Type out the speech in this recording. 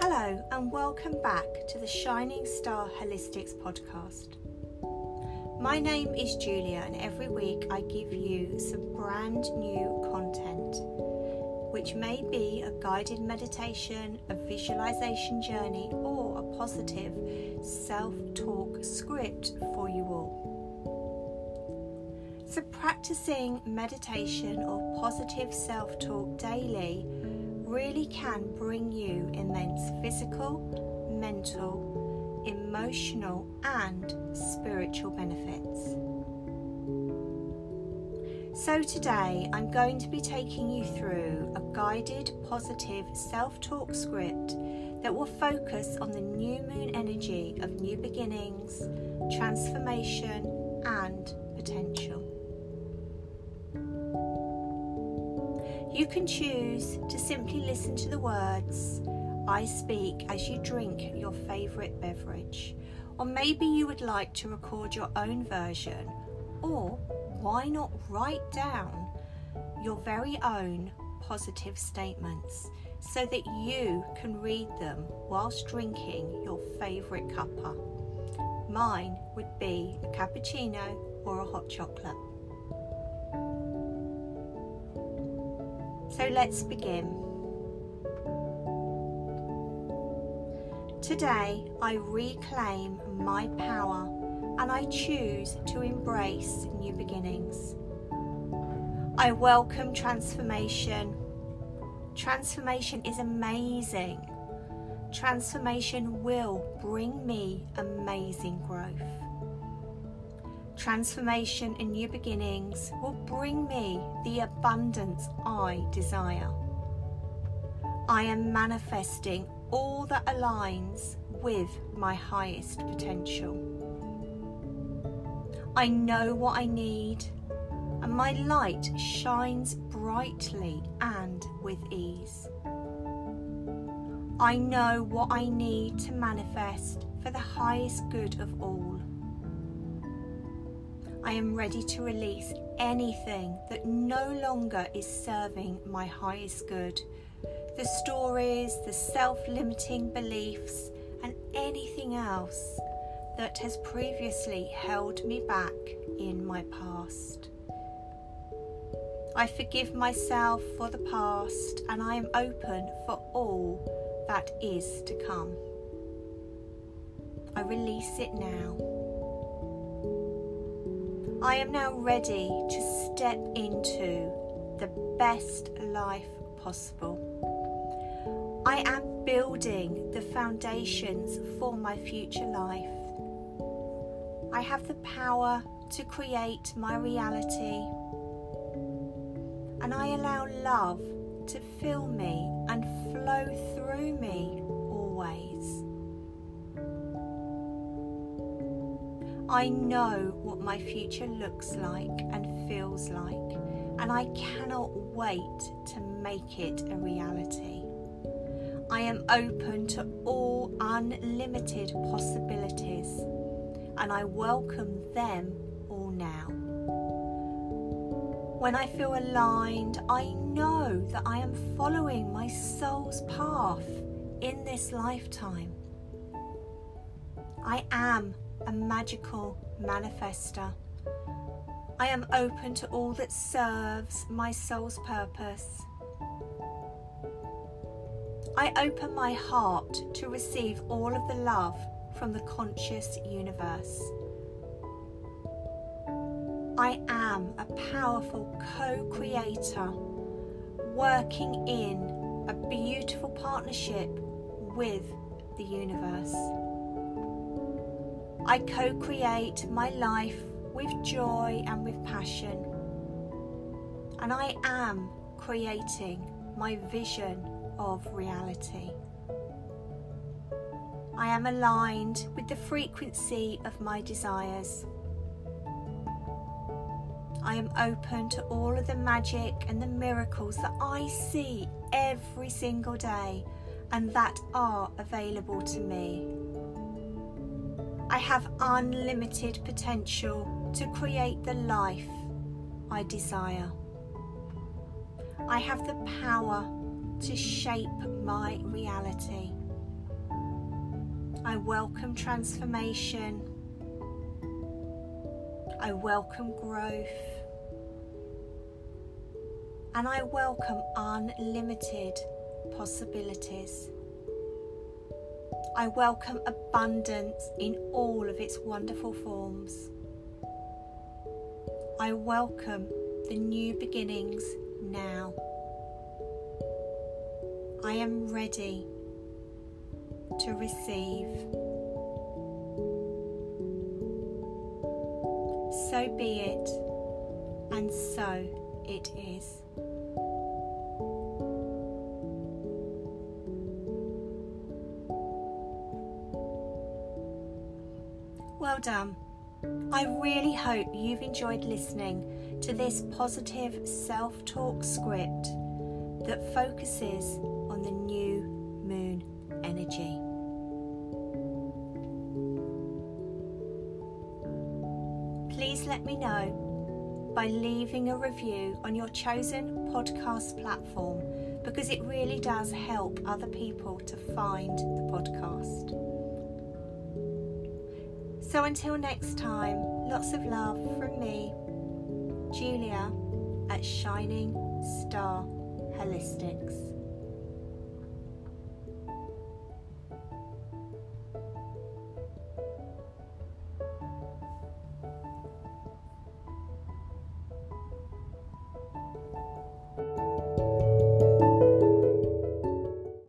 Hello, and welcome back to the Shining Star Holistics podcast. My name is Julia, and every week I give you some brand new content, which may be a guided meditation, a visualization journey, or a positive self talk script for you all. So, practicing meditation or positive self talk daily really can bring you immense physical, mental, emotional, and spiritual benefits. So, today I'm going to be taking you through a guided positive self talk script that will focus on the new moon energy of new beginnings, transformation, and potential. You can choose to simply listen to the words I speak as you drink your favourite beverage, or maybe you would like to record your own version, or why not write down your very own positive statements so that you can read them whilst drinking your favourite cuppa. Mine would be a cappuccino or a hot chocolate. So let's begin. Today, I reclaim my power and I choose to embrace new beginnings. I welcome transformation. Transformation is amazing. Transformation will bring me amazing growth. Transformation and new beginnings will bring me the abundance I desire. I am manifesting all that aligns with my highest potential. I know what I need, and my light shines brightly and with ease. I know what I need to manifest for the highest good of all. I am ready to release anything that no longer is serving my highest good. The stories, the self limiting beliefs, and anything else that has previously held me back in my past. I forgive myself for the past and I am open for all that is to come. I release it now. I am now ready to step into the best life possible. I am building the foundations for my future life. I have the power to create my reality. And I allow love to fill me and flow through me always. I know what my future looks like and feels like, and I cannot wait to make it a reality. I am open to all unlimited possibilities, and I welcome them all now. When I feel aligned, I know that I am following my soul's path in this lifetime. I am a magical manifester. I am open to all that serves my soul's purpose. I open my heart to receive all of the love from the conscious universe. I am a powerful co creator working in a beautiful partnership with the universe. I co create my life with joy and with passion. And I am creating my vision of reality. I am aligned with the frequency of my desires. I am open to all of the magic and the miracles that I see every single day and that are available to me. I have unlimited potential to create the life I desire. I have the power to shape my reality. I welcome transformation. I welcome growth. And I welcome unlimited possibilities. I welcome abundance in all of its wonderful forms. I welcome the new beginnings now. I am ready to receive. So be it, and so it is. Well done. I really hope you've enjoyed listening to this positive self talk script that focuses on the new moon energy. Please let me know by leaving a review on your chosen podcast platform because it really does help other people to find the podcast. So until next time, lots of love from me, Julia, at Shining Star Holistics.